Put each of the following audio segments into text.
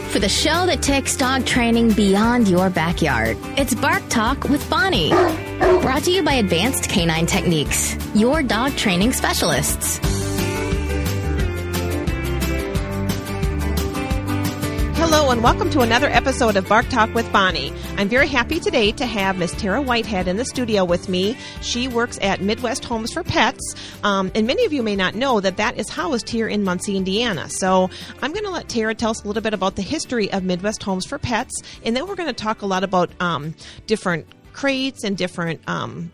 for the show that takes dog training beyond your backyard. It's Bark Talk with Bonnie. Brought to you by Advanced Canine Techniques, your dog training specialists. Hello and welcome to another episode of Bark Talk with Bonnie. I'm very happy today to have Miss Tara Whitehead in the studio with me. She works at Midwest Homes for Pets, um, and many of you may not know that that is housed here in Muncie, Indiana. So I'm going to let Tara tell us a little bit about the history of Midwest Homes for Pets, and then we're going to talk a lot about um, different crates and different um,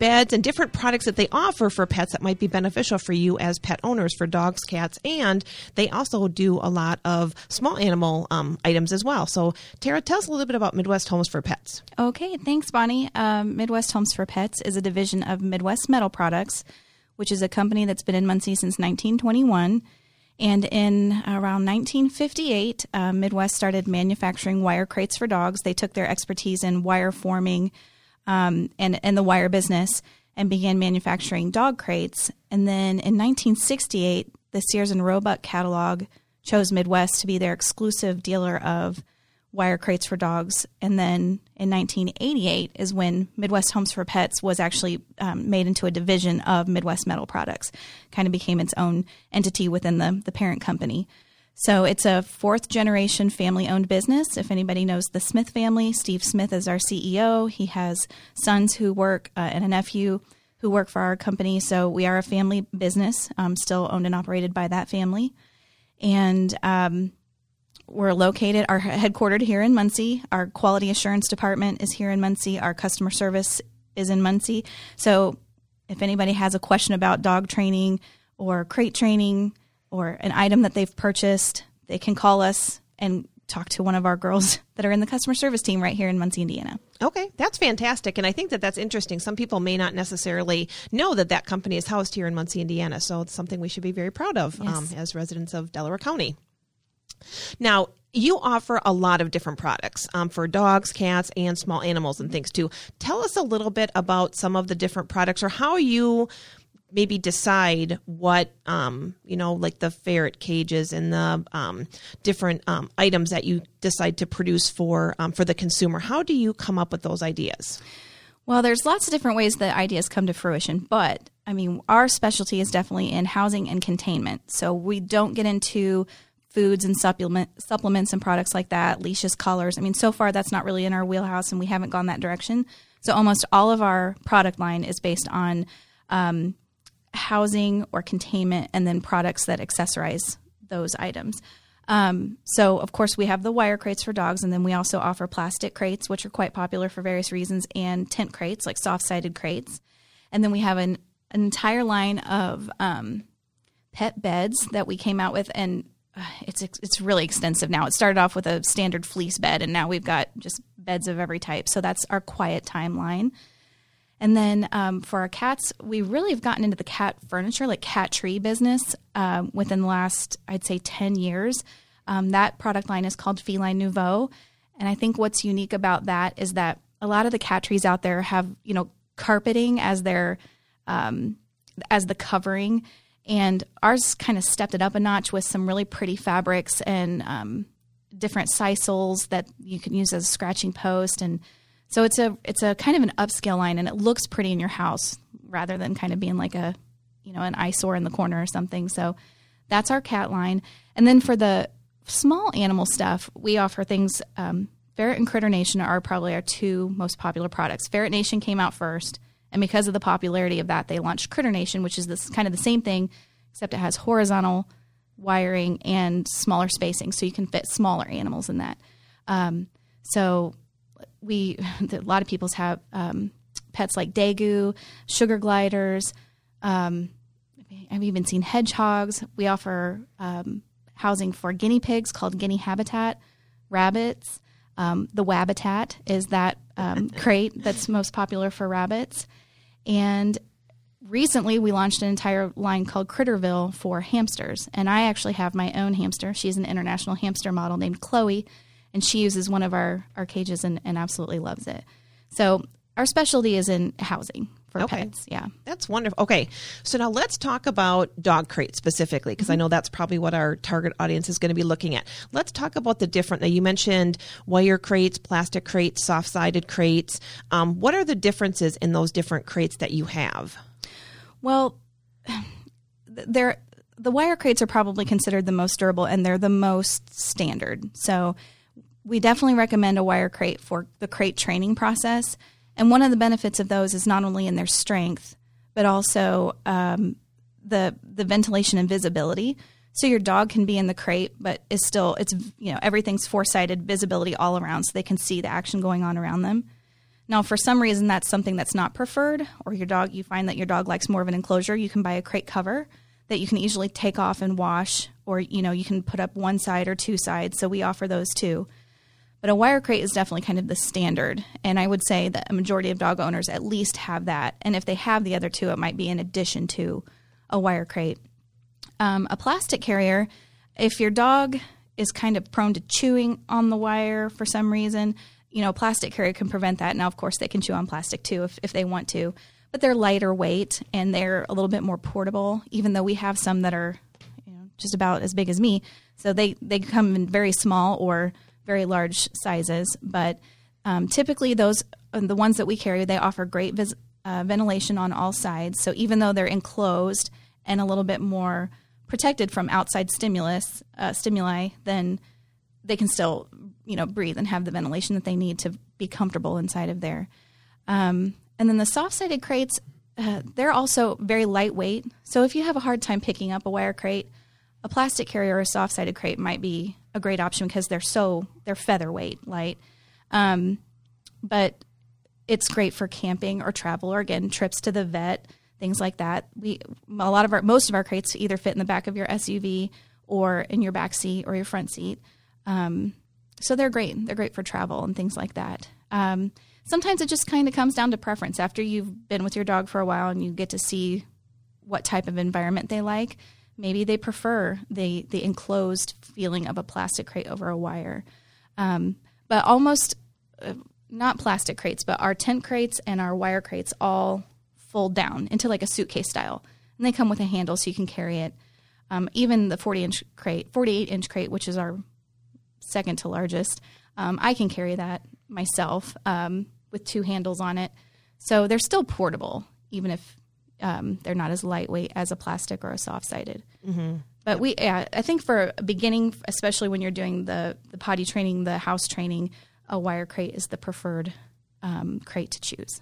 beds and different products that they offer for pets that might be beneficial for you as pet owners for dogs, cats, and they also do a lot of small animal um, items as well. So, Tara, tell us a little bit about Midwest Homes for Pets. Okay, thanks, Bonnie. Um, Midwest Homes for Pets is a division of Midwest Metal Products, which is a company that's been in Muncie since 1921. And in around 1958, uh, Midwest started manufacturing wire crates for dogs. They took their expertise in wire forming um, and, and the wire business and began manufacturing dog crates. And then in 1968, the Sears and Roebuck catalog chose Midwest to be their exclusive dealer of wire crates for dogs. And then in 1988 is when Midwest Homes for Pets was actually um, made into a division of Midwest Metal Products, kind of became its own entity within the, the parent company. So it's a fourth generation family owned business. If anybody knows the Smith family, Steve Smith is our CEO. He has sons who work uh, and a nephew who work for our company. So we are a family business, um, still owned and operated by that family. And um, we're located, our headquartered here in Muncie. Our quality assurance department is here in Muncie. Our customer service is in Muncie. So if anybody has a question about dog training or crate training, or an item that they've purchased, they can call us and talk to one of our girls that are in the customer service team right here in Muncie, Indiana. Okay, that's fantastic. And I think that that's interesting. Some people may not necessarily know that that company is housed here in Muncie, Indiana. So it's something we should be very proud of yes. um, as residents of Delaware County. Now, you offer a lot of different products um, for dogs, cats, and small animals and things too. Tell us a little bit about some of the different products or how you maybe decide what um, you know like the ferret cages and the um, different um, items that you decide to produce for um, for the consumer. How do you come up with those ideas? Well there's lots of different ways that ideas come to fruition but i mean our specialty is definitely in housing and containment. So we don't get into foods and supplement supplements and products like that leashes collars. I mean so far that's not really in our wheelhouse and we haven't gone that direction. So almost all of our product line is based on um, housing or containment, and then products that accessorize those items. Um, so, of course, we have the wire crates for dogs, and then we also offer plastic crates, which are quite popular for various reasons, and tent crates, like soft sided crates. And then we have an, an entire line of um, pet beds that we came out with, and uh, it's it's really extensive now. It started off with a standard fleece bed, and now we've got just beds of every type. So that's our quiet timeline. And then um, for our cats, we really have gotten into the cat furniture, like cat tree business um, within the last, I'd say, 10 years. Um, that product line is called Feline Nouveau. And I think what's unique about that is that a lot of the cat trees out there have, you know, carpeting as their, um, as the covering. And ours kind of stepped it up a notch with some really pretty fabrics and um, different sisals that you can use as a scratching post and so it's a it's a kind of an upscale line, and it looks pretty in your house rather than kind of being like a you know an eyesore in the corner or something. So that's our cat line, and then for the small animal stuff, we offer things. Um, Ferret and Critter Nation are probably our two most popular products. Ferret Nation came out first, and because of the popularity of that, they launched Critter Nation, which is this kind of the same thing, except it has horizontal wiring and smaller spacing, so you can fit smaller animals in that. Um, so we a lot of people's have um, pets like degu, sugar gliders. Um, I've even seen hedgehogs. We offer um, housing for guinea pigs called Guinea Habitat, rabbits. Um, the Wabbitat is that um, crate that's most popular for rabbits. And recently we launched an entire line called Critterville for hamsters. And I actually have my own hamster. She's an international hamster model named Chloe and she uses one of our, our cages and, and absolutely loves it. So our specialty is in housing for Okay. pets. Yeah. That's wonderful. Okay, so now let's talk about dog crates specifically because I know that's probably what our target audience is going to be looking at. Let's talk about the different. Now you mentioned wire crates, plastic crates, soft-sided crates. Um, what are the differences in those different crates that you have? Well, they're the wire crates are probably considered the most durable and they're the most standard. So we definitely recommend a wire crate for the crate training process. And one of the benefits of those is not only in their strength, but also um, the the ventilation and visibility. So your dog can be in the crate, but is still it's you know everything's four sided visibility all around, so they can see the action going on around them. Now, for some reason, that's something that's not preferred, or your dog, you find that your dog likes more of an enclosure. You can buy a crate cover that you can easily take off and wash, or you know, you can put up one side or two sides. So we offer those too. But a wire crate is definitely kind of the standard, and I would say that a majority of dog owners at least have that. And if they have the other two, it might be in addition to a wire crate. Um, a plastic carrier, if your dog is kind of prone to chewing on the wire for some reason, you know, a plastic carrier can prevent that. Now, of course, they can chew on plastic too if, if they want to, but they're lighter weight and they're a little bit more portable, even though we have some that are, you know, just about as big as me. So they, they come in very small or very large sizes. But um, typically, those, the ones that we carry, they offer great vis- uh, ventilation on all sides. So even though they're enclosed and a little bit more protected from outside stimulus uh, stimuli, then they can still you know breathe and have the ventilation that they need to be comfortable inside of there. Um, and then the soft-sided crates, uh, they're also very lightweight. So if you have a hard time picking up a wire crate, a plastic carrier or a soft-sided crate might be a great option because they're so they're featherweight light. Um, but it's great for camping or travel or again trips to the vet things like that. We a lot of our most of our crates either fit in the back of your suv or in your back seat or your front seat. Um, so they're great. They're great for travel and things like that. Um, sometimes it just kind of comes down to preference. After you've been with your dog for a while and you get to see what type of environment they like maybe they prefer the the enclosed feeling of a plastic crate over a wire um, but almost uh, not plastic crates, but our tent crates and our wire crates all fold down into like a suitcase style, and they come with a handle so you can carry it. Um, even the 40 inch crate, 48 inch crate, which is our second to largest, um, I can carry that myself um, with two handles on it. So they're still portable, even if um, they're not as lightweight as a plastic or a soft sided. But we, yeah, I think for a beginning, especially when you're doing the the potty training, the house training, a wire crate is the preferred um, crate to choose.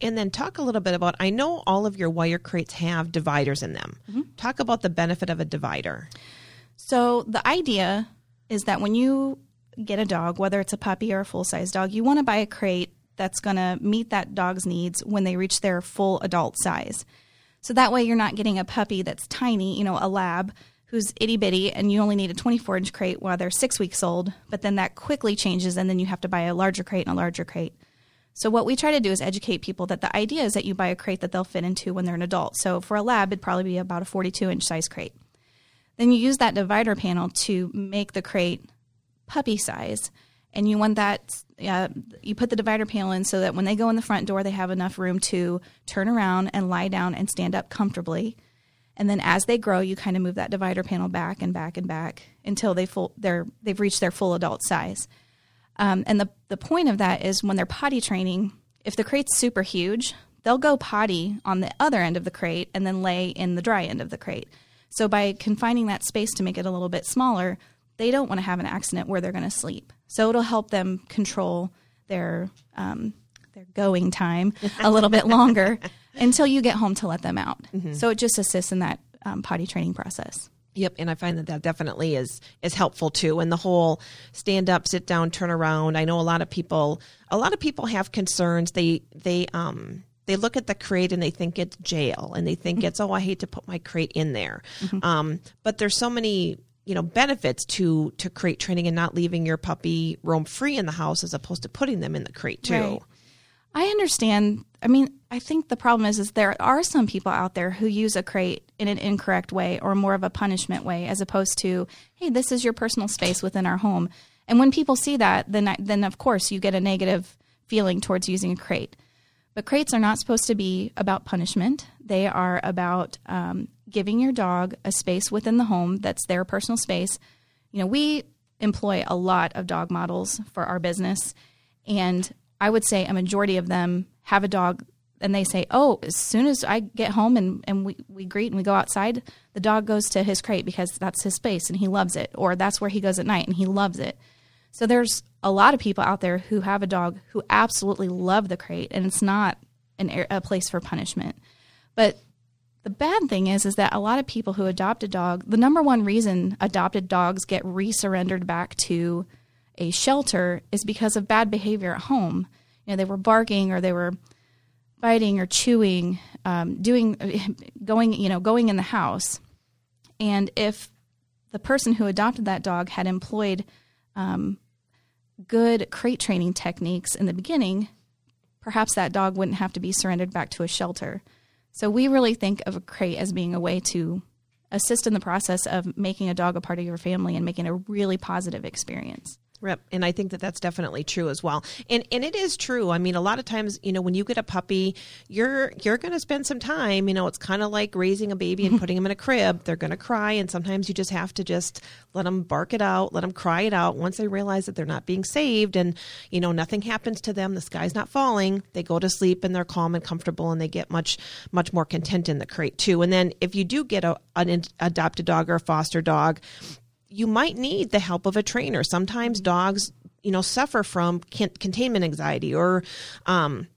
And then talk a little bit about. I know all of your wire crates have dividers in them. Talk about the benefit of a divider. So the idea is that when you get a dog, whether it's a puppy or a full size dog, you want to buy a crate that's going to meet that dog's needs when they reach their full adult size. So that way you're not getting a puppy that's tiny, you know, a lab who's itty bitty and you only need a 24 inch crate while they're six weeks old, but then that quickly changes and then you have to buy a larger crate and a larger crate. So what we try to do is educate people that the idea is that you buy a crate that they'll fit into when they're an adult. So for a lab, it'd probably be about a 42 inch size crate. Then you use that divider panel to make the crate puppy size. And you want that, uh, you put the divider panel in so that when they go in the front door, they have enough room to turn around and lie down and stand up comfortably. And then as they grow, you kind of move that divider panel back and back and back until they full, they're, they've reached their full adult size. Um, and the, the point of that is when they're potty training, if the crate's super huge, they'll go potty on the other end of the crate and then lay in the dry end of the crate. So by confining that space to make it a little bit smaller, they don't want to have an accident where they're going to sleep. So it'll help them control their um, their going time a little bit longer until you get home to let them out. So it just assists in that um, potty training process. Yep, and I find that that definitely is is helpful too. And the whole stand up, sit down, turn around. I know a lot of people. A lot of people have concerns. They they um they look at the crate and they think it's jail, and they think it's oh I hate to put my crate in there. Um, but there's so many you know benefits to to crate training and not leaving your puppy roam free in the house as opposed to putting them in the crate too. Right. I understand. I mean, I think the problem is is there are some people out there who use a crate in an incorrect way or more of a punishment way as opposed to, hey, this is your personal space within our home. And when people see that, then I, then of course you get a negative feeling towards using a crate. But crates are not supposed to be about punishment. They are about um, giving your dog a space within the home that's their personal space. You know, we employ a lot of dog models for our business, and I would say a majority of them have a dog and they say, Oh, as soon as I get home and, and we, we greet and we go outside, the dog goes to his crate because that's his space and he loves it. Or that's where he goes at night and he loves it. So there's a lot of people out there who have a dog who absolutely love the crate and it's not an, a place for punishment. But the bad thing is is that a lot of people who adopt a dog, the number one reason adopted dogs get resurrendered back to a shelter is because of bad behavior at home. You know, they were barking or they were biting or chewing, um, doing, going, you know, going in the house. And if the person who adopted that dog had employed um, good crate training techniques in the beginning, perhaps that dog wouldn't have to be surrendered back to a shelter. So we really think of a crate as being a way to assist in the process of making a dog a part of your family and making a really positive experience. Yep, and I think that that's definitely true as well. And and it is true. I mean, a lot of times, you know, when you get a puppy, you're you're going to spend some time. You know, it's kind of like raising a baby and putting them in a crib. They're going to cry, and sometimes you just have to just let them bark it out, let them cry it out. Once they realize that they're not being saved, and you know nothing happens to them, the sky's not falling. They go to sleep and they're calm and comfortable, and they get much much more content in the crate too. And then if you do get a, an adopted dog or a foster dog you might need the help of a trainer. Sometimes dogs, you know, suffer from containment anxiety or, um,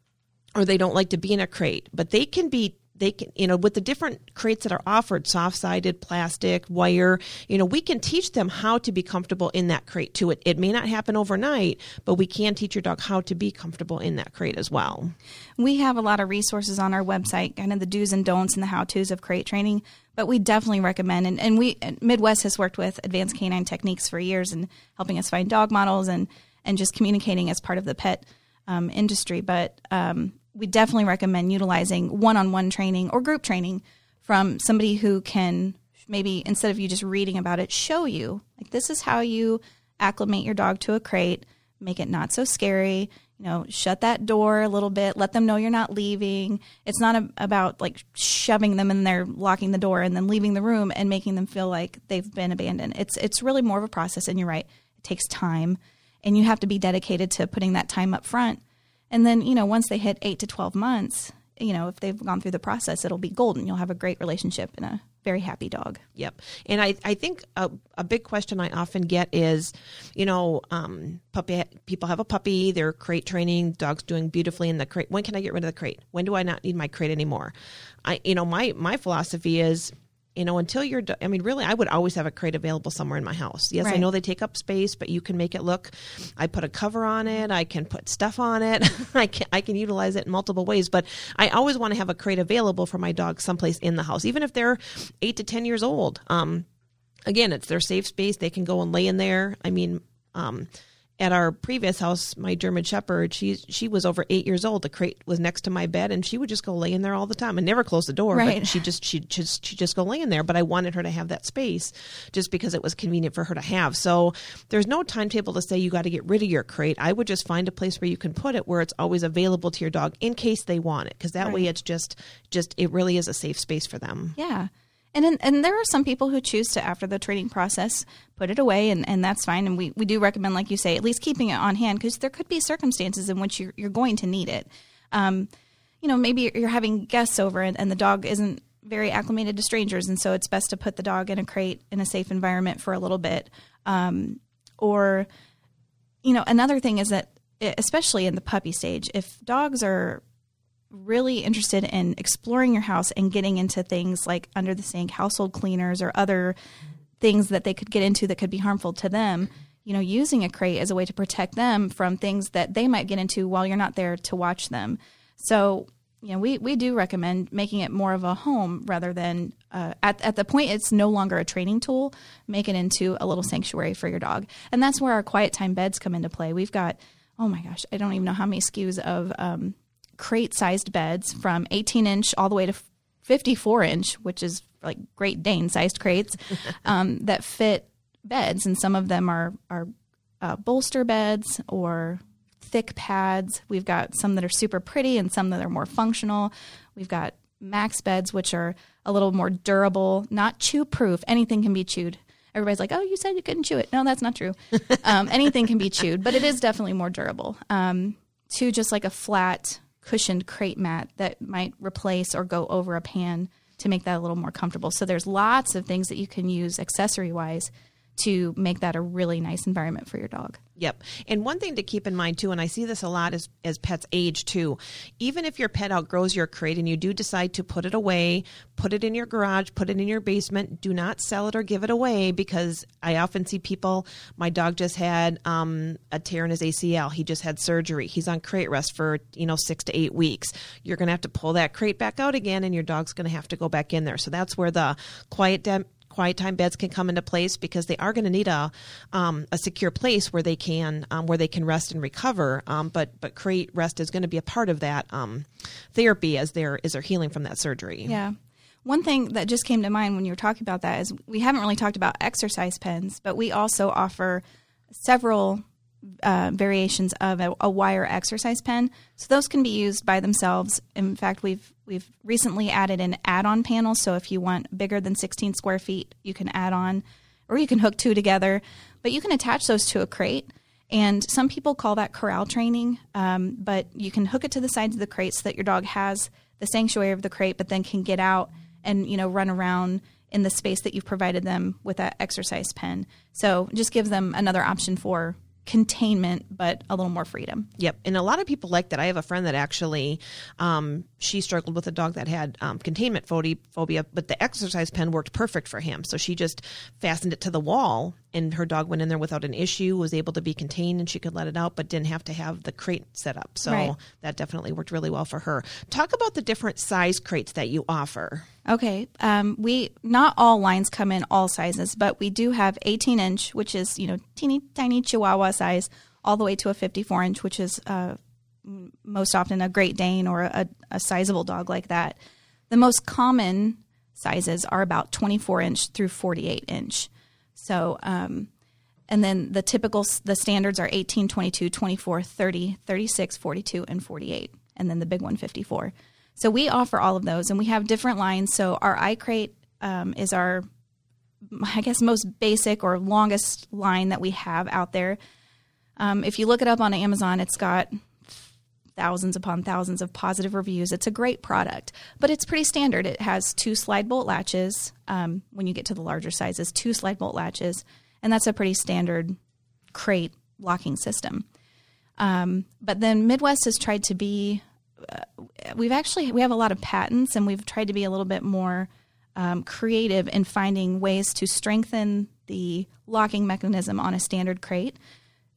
or they don't like to be in a crate, but they can be they can you know with the different crates that are offered soft sided plastic wire you know we can teach them how to be comfortable in that crate too. It, it may not happen overnight but we can teach your dog how to be comfortable in that crate as well. We have a lot of resources on our website kind of the do's and don'ts and the how to's of crate training but we definitely recommend and, and we midwest has worked with advanced canine techniques for years and helping us find dog models and and just communicating as part of the pet um, industry but um, we definitely recommend utilizing one-on-one training or group training from somebody who can maybe instead of you just reading about it show you like this is how you acclimate your dog to a crate make it not so scary you know shut that door a little bit let them know you're not leaving. It's not a, about like shoving them in there locking the door and then leaving the room and making them feel like they've been abandoned. It's it's really more of a process and you're right it takes time. And you have to be dedicated to putting that time up front and then, you know, once they hit eight to 12 months, you know, if they've gone through the process, it'll be golden. You'll have a great relationship and a very happy dog. Yep. And I, I think a, a big question I often get is, you know, um, puppy people have a puppy, they're crate training, dog's doing beautifully in the crate. When can I get rid of the crate? When do I not need my crate anymore? I, you know, my, my philosophy is you know, until you're, I mean, really, I would always have a crate available somewhere in my house. Yes, right. I know they take up space, but you can make it look. I put a cover on it. I can put stuff on it. I can I can utilize it in multiple ways. But I always want to have a crate available for my dog someplace in the house, even if they're eight to ten years old. Um, again, it's their safe space. They can go and lay in there. I mean, um, at our previous house, my German Shepherd, she she was over eight years old. The crate was next to my bed, and she would just go lay in there all the time. and never close the door, right. but she just she just she just go lay in there. But I wanted her to have that space, just because it was convenient for her to have. So there's no timetable to say you got to get rid of your crate. I would just find a place where you can put it, where it's always available to your dog in case they want it, because that right. way it's just just it really is a safe space for them. Yeah. And and there are some people who choose to after the training process put it away, and, and that's fine. And we, we do recommend, like you say, at least keeping it on hand because there could be circumstances in which you're, you're going to need it. Um, you know, maybe you're having guests over and, and the dog isn't very acclimated to strangers, and so it's best to put the dog in a crate in a safe environment for a little bit. Um, or, you know, another thing is that, especially in the puppy stage, if dogs are really interested in exploring your house and getting into things like under the sink household cleaners or other things that they could get into that could be harmful to them. You know using a crate as a way to protect them from things that they might get into while you're not there to watch them. So you know we, we do recommend making it more of a home rather than uh, at, at the point it's no longer a training tool make it into a little sanctuary for your dog. And that's where our quiet time beds come into play. We've got oh my gosh i don't even know how many skus of um, crate sized beds from 18 inch all the way to 54 inch, which is like Great Dane sized crates um, that fit beds. And some of them are, are uh, bolster beds or thick pads. We've got some that are super pretty and some that are more functional. We've got max beds, which are a little more durable, not chew proof. Anything can be chewed. Everybody's like, oh, you said you couldn't chew it. No, that's not true. um, anything can be chewed, but it is definitely more durable. Um, to just like a flat, cushioned crate mat that might replace or go over a pan to make that a little more comfortable. So there's lots of things that you can use accessory wise to make that a really nice environment for your dog. Yep. And one thing to keep in mind too, and I see this a lot as, as pets age too, even if your pet outgrows your crate and you do decide to put it away, put it in your garage, put it in your basement, do not sell it or give it away because I often see people, my dog just had um, a tear in his ACL. He just had surgery. He's on crate rest for, you know, six to eight weeks. You're going to have to pull that crate back out again and your dog's going to have to go back in there. So that's where the quiet de- quiet time beds can come into place because they are going to need a um, a secure place where they can um, where they can rest and recover. Um, but but crate rest is going to be a part of that um, therapy as they're as they're healing from that surgery. Yeah. One thing that just came to mind when you were talking about that is we haven't really talked about exercise pens, but we also offer several uh, variations of a, a, wire exercise pen. So those can be used by themselves. In fact, we've we've recently added an add-on panel. So if you want bigger than 16 square feet, you can add on, or you can hook two together. But you can attach those to a crate. And some people call that corral training. Um, but you can hook it to the sides of the crate so that your dog has the sanctuary of the crate, but then can get out and you know run around in the space that you've provided them with that exercise pen. So just gives them another option for containment, but a little more freedom. Yep. And a lot of people like that. I have a friend that actually, um, she struggled with a dog that had um, containment phobia, but the exercise pen worked perfect for him. So she just fastened it to the wall and her dog went in there without an issue, was able to be contained and she could let it out, but didn't have to have the crate set up. So right. that definitely worked really well for her. Talk about the different size crates that you offer. Okay. Um, we, not all lines come in all sizes, but we do have 18 inch, which is, you know, teeny tiny Chihuahua size, all the way to a 54 inch, which is uh, most often a Great Dane or a, a sizable dog like that. The most common sizes are about 24 inch through 48 inch. So, um, and then the typical, the standards are 18, 22, 24, 30, 36, 42, and 48. And then the big one, 54. So we offer all of those and we have different lines. So our iCrate um, is our, I guess, most basic or longest line that we have out there. Um, if you look it up on Amazon, it's got thousands upon thousands of positive reviews. It's a great product, but it's pretty standard. It has two slide bolt latches. Um, when you get to the larger sizes, two slide bolt latches, and that's a pretty standard crate locking system. Um, but then Midwest has tried to be. Uh, we've actually we have a lot of patents, and we've tried to be a little bit more um, creative in finding ways to strengthen the locking mechanism on a standard crate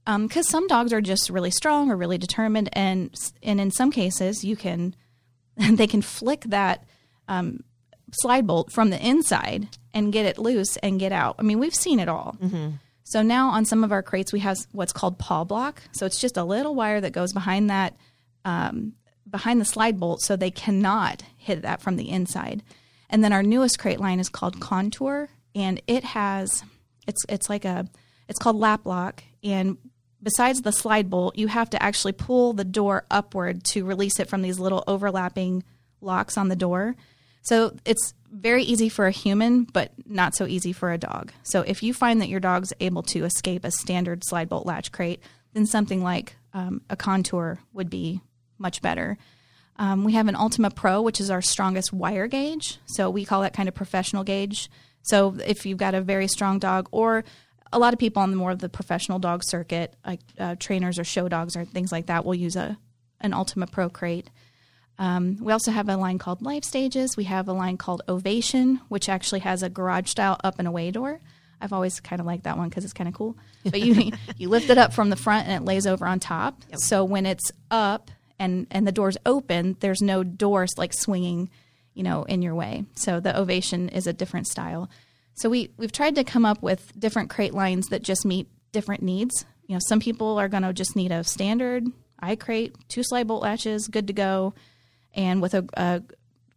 because um, some dogs are just really strong or really determined, and and in some cases you can they can flick that um, slide bolt from the inside and get it loose and get out. I mean, we've seen it all. Mm-hmm. So now on some of our crates we have what's called paw block. So it's just a little wire that goes behind that um, behind the slide bolt, so they cannot hit that from the inside. And then our newest crate line is called Contour, and it has it's it's like a it's called lap lock and besides the slide bolt, you have to actually pull the door upward to release it from these little overlapping locks on the door. So it's very easy for a human, but not so easy for a dog. So if you find that your dog's able to escape a standard slide bolt latch crate, then something like um, a contour would be much better. Um, we have an Ultima Pro, which is our strongest wire gauge. So we call that kind of professional gauge. So if you've got a very strong dog, or a lot of people on the more of the professional dog circuit, like uh, trainers or show dogs or things like that, will use a an Ultima Pro crate. Um, we also have a line called Life Stages. We have a line called Ovation, which actually has a garage style up and away door. I've always kind of liked that one because it's kind of cool. But you you lift it up from the front and it lays over on top. Yep. So when it's up and and the door's open, there's no doors like swinging, you know, in your way. So the Ovation is a different style. So we we've tried to come up with different crate lines that just meet different needs. You know, some people are going to just need a standard iCrate, two slide bolt latches, good to go, and with a, a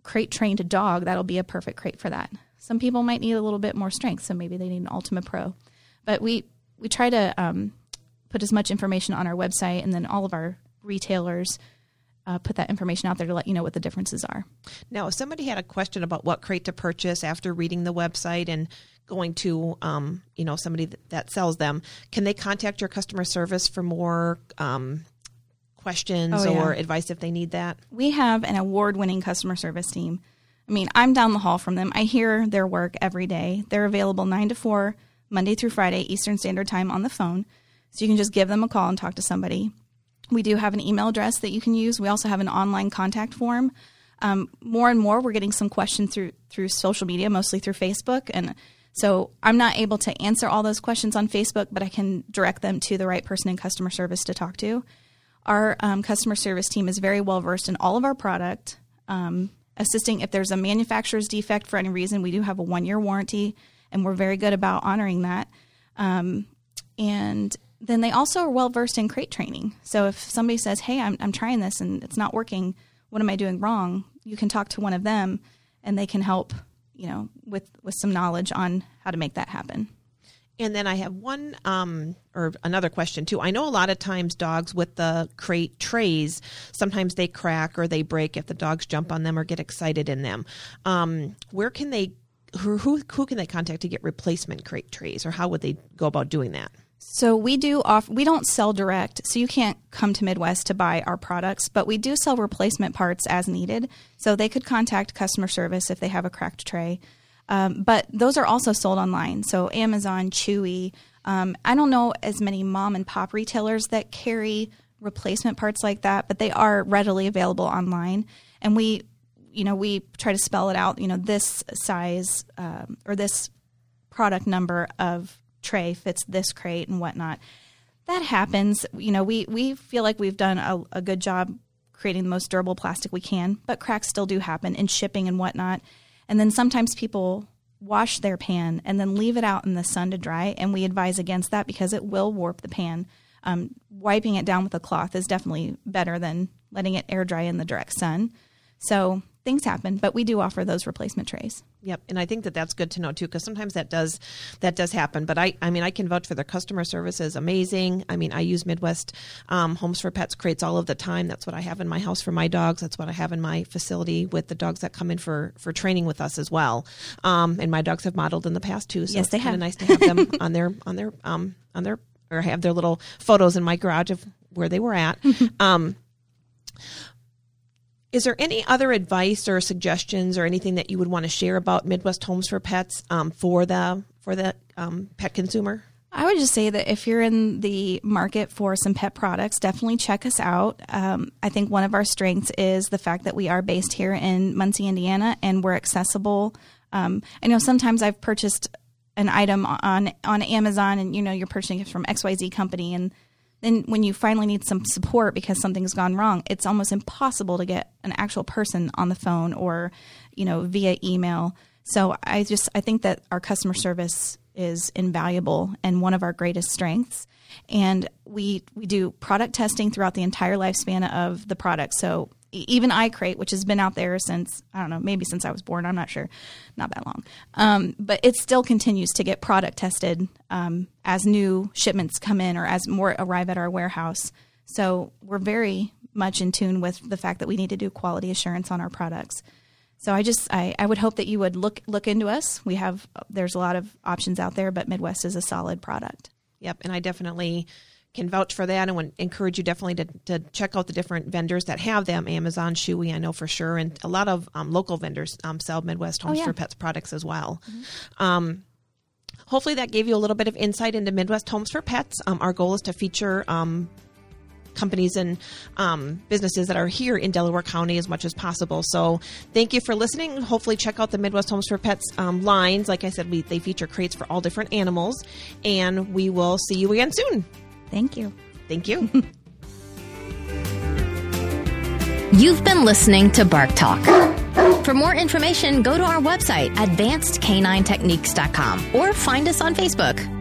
crate trained dog, that'll be a perfect crate for that. Some people might need a little bit more strength, so maybe they need an Ultima Pro. But we we try to um, put as much information on our website, and then all of our retailers uh, put that information out there to let you know what the differences are. Now, if somebody had a question about what crate to purchase after reading the website and going to, um, you know, somebody that, sells them, can they contact your customer service for more um, questions oh, yeah. or advice if they need that? We have an award-winning customer service team. I mean, I'm down the hall from them. I hear their work every day. They're available nine to four, Monday through Friday, Eastern Standard Time on the phone. So you can just give them a call and talk to somebody. We do have an email address that you can use. We also have an online contact form. Um, more and more, we're getting some questions through through social media, mostly through Facebook, and so I'm not able to answer all those questions on Facebook, but I can direct them to the right person in customer service to talk to. Our um, customer service team is very well versed in all of our product, um, assisting if there's a manufacturer's defect for any reason. We do have a one year warranty, and we're very good about honoring that. Um, and then they also are well versed in crate training. So if somebody says, "Hey, I'm I'm trying this and it's not working. What am I doing wrong?" You can talk to one of them, and they can help. You know, with with some knowledge on how to make that happen. And then I have one um, or another question too. I know a lot of times dogs with the crate trays, sometimes they crack or they break if the dogs jump on them or get excited in them. Um, where can they, who, who, who can they contact to get replacement crate trays or how would they go about doing that? So we do off we don't sell direct, so you can't come to Midwest to buy our products, but we do sell replacement parts as needed. So they could contact customer service if they have a cracked tray. Um, but those are also sold online. So Amazon, Chewy. Um, I don't know as many mom and pop retailers that carry replacement parts like that, but they are readily available online. And we, you know, we try to spell it out. You know, this size um, or this product number of tray fits this crate and whatnot. That happens. You know, we, we feel like we've done a, a good job creating the most durable plastic we can, but cracks still do happen in shipping and whatnot. And then sometimes people wash their pan and then leave it out in the sun to dry, and we advise against that because it will warp the pan. Um, wiping it down with a cloth is definitely better than letting it air dry in the direct sun. So things happen, but we do offer those replacement trays. Yep, and I think that that's good to know too, because sometimes that does that does happen. But I, I mean, I can vouch for their customer service is amazing. I mean, I use Midwest um, Homes for Pets crates all of the time. That's what I have in my house for my dogs. That's what I have in my facility with the dogs that come in for for training with us as well. Um, and my dogs have modeled in the past too, so yes, it's kind of nice to have them on their on their um, on their or have their little photos in my garage of where they were at. um, is there any other advice or suggestions or anything that you would want to share about Midwest Homes for Pets um, for the for the um, pet consumer? I would just say that if you're in the market for some pet products, definitely check us out. Um, I think one of our strengths is the fact that we are based here in Muncie, Indiana, and we're accessible. Um, I know sometimes I've purchased an item on on Amazon, and you know you're purchasing it from X Y Z company, and then when you finally need some support because something's gone wrong, it's almost impossible to get an actual person on the phone or, you know, via email. So I just I think that our customer service is invaluable and one of our greatest strengths. And we we do product testing throughout the entire lifespan of the product. So even iCrate, which has been out there since I don't know, maybe since I was born. I'm not sure, not that long. Um, but it still continues to get product tested um, as new shipments come in or as more arrive at our warehouse. So we're very much in tune with the fact that we need to do quality assurance on our products. So I just I, I would hope that you would look look into us. We have there's a lot of options out there, but Midwest is a solid product. Yep, and I definitely can vouch for that and would encourage you definitely to, to check out the different vendors that have them. Amazon, Chewy, I know for sure, and a lot of um, local vendors um, sell Midwest Homes oh, yeah. for Pets products as well. Mm-hmm. Um, hopefully, that gave you a little bit of insight into Midwest Homes for Pets. Um, our goal is to feature um, companies and um, businesses that are here in Delaware County as much as possible. So thank you for listening. Hopefully, check out the Midwest Homes for Pets um, lines. Like I said, we, they feature crates for all different animals, and we will see you again soon. Thank you. Thank you. You've been listening to Bark Talk. For more information, go to our website, advancedcaninetechniques.com, or find us on Facebook.